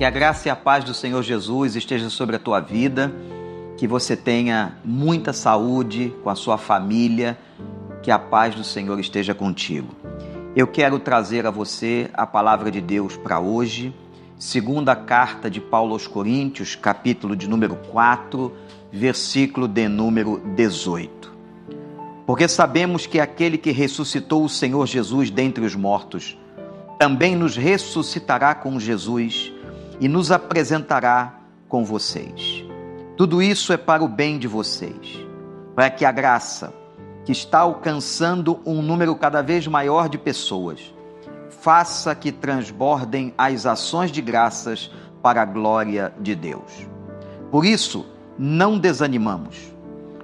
Que a graça e a paz do Senhor Jesus esteja sobre a tua vida, que você tenha muita saúde com a sua família, que a paz do Senhor esteja contigo. Eu quero trazer a você a palavra de Deus para hoje, segunda carta de Paulo aos Coríntios, capítulo de número 4, versículo de número 18. Porque sabemos que aquele que ressuscitou o Senhor Jesus dentre os mortos, também nos ressuscitará com Jesus e nos apresentará com vocês. Tudo isso é para o bem de vocês, para que a graça, que está alcançando um número cada vez maior de pessoas, faça que transbordem as ações de graças para a glória de Deus. Por isso, não desanimamos.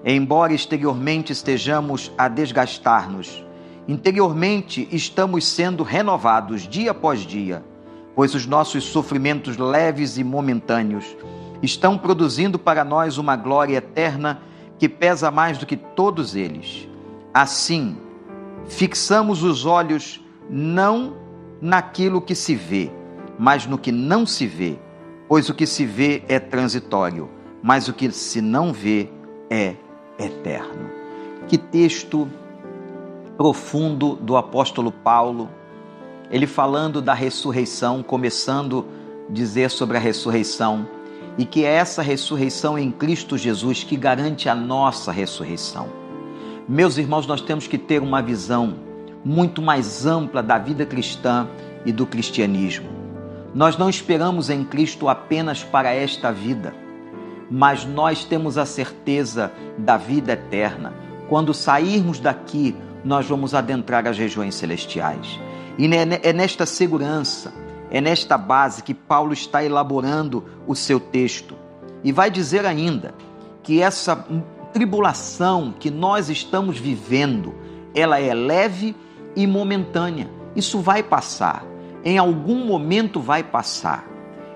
Embora exteriormente estejamos a desgastar-nos, Interiormente estamos sendo renovados dia após dia, pois os nossos sofrimentos leves e momentâneos estão produzindo para nós uma glória eterna que pesa mais do que todos eles. Assim, fixamos os olhos não naquilo que se vê, mas no que não se vê, pois o que se vê é transitório, mas o que se não vê é eterno. Que texto profundo do apóstolo Paulo, ele falando da ressurreição, começando a dizer sobre a ressurreição, e que é essa ressurreição em Cristo Jesus que garante a nossa ressurreição. Meus irmãos, nós temos que ter uma visão muito mais ampla da vida cristã e do cristianismo. Nós não esperamos em Cristo apenas para esta vida, mas nós temos a certeza da vida eterna. Quando sairmos daqui, nós vamos adentrar as regiões celestiais. E é nesta segurança, é nesta base que Paulo está elaborando o seu texto. E vai dizer ainda que essa tribulação que nós estamos vivendo, ela é leve e momentânea. Isso vai passar. Em algum momento vai passar.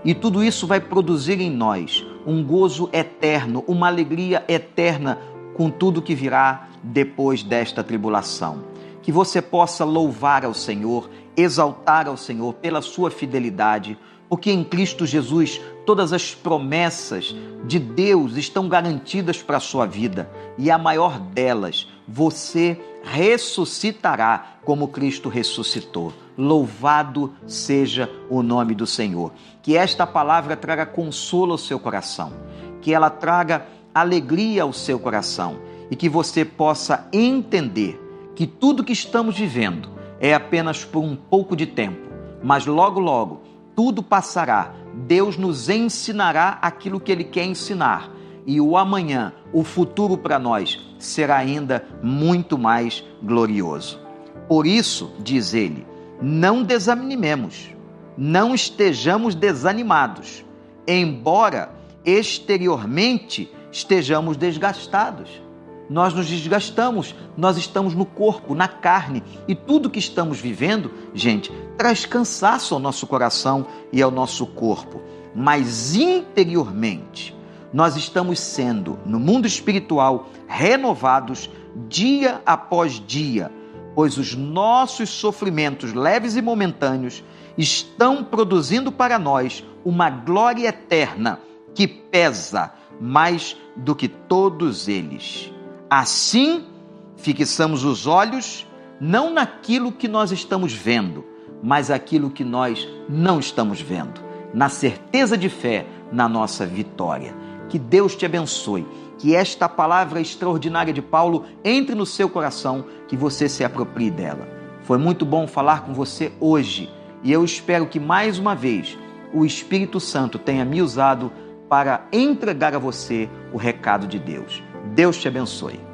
E tudo isso vai produzir em nós um gozo eterno, uma alegria eterna com tudo que virá depois desta tribulação. Que você possa louvar ao Senhor, exaltar ao Senhor pela sua fidelidade, porque em Cristo Jesus todas as promessas de Deus estão garantidas para a sua vida e a maior delas, você ressuscitará como Cristo ressuscitou. Louvado seja o nome do Senhor. Que esta palavra traga consolo ao seu coração, que ela traga alegria ao seu coração e que você possa entender que tudo que estamos vivendo é apenas por um pouco de tempo, mas logo, logo, tudo passará. Deus nos ensinará aquilo que Ele quer ensinar e o amanhã, o futuro para nós, será ainda muito mais glorioso. Por isso, diz ele, não desanimemos, não estejamos desanimados, embora exteriormente estejamos desgastados nós nos desgastamos, nós estamos no corpo, na carne, e tudo que estamos vivendo, gente, traz cansaço ao nosso coração e ao nosso corpo. Mas interiormente, nós estamos sendo, no mundo espiritual, renovados dia após dia, pois os nossos sofrimentos leves e momentâneos estão produzindo para nós uma glória eterna que pesa mais do que todos eles. Assim, fixamos os olhos não naquilo que nós estamos vendo, mas aquilo que nós não estamos vendo, na certeza de fé na nossa vitória. Que Deus te abençoe, que esta palavra extraordinária de Paulo entre no seu coração, que você se aproprie dela. Foi muito bom falar com você hoje e eu espero que mais uma vez o Espírito Santo tenha me usado para entregar a você o recado de Deus. Deus te abençoe.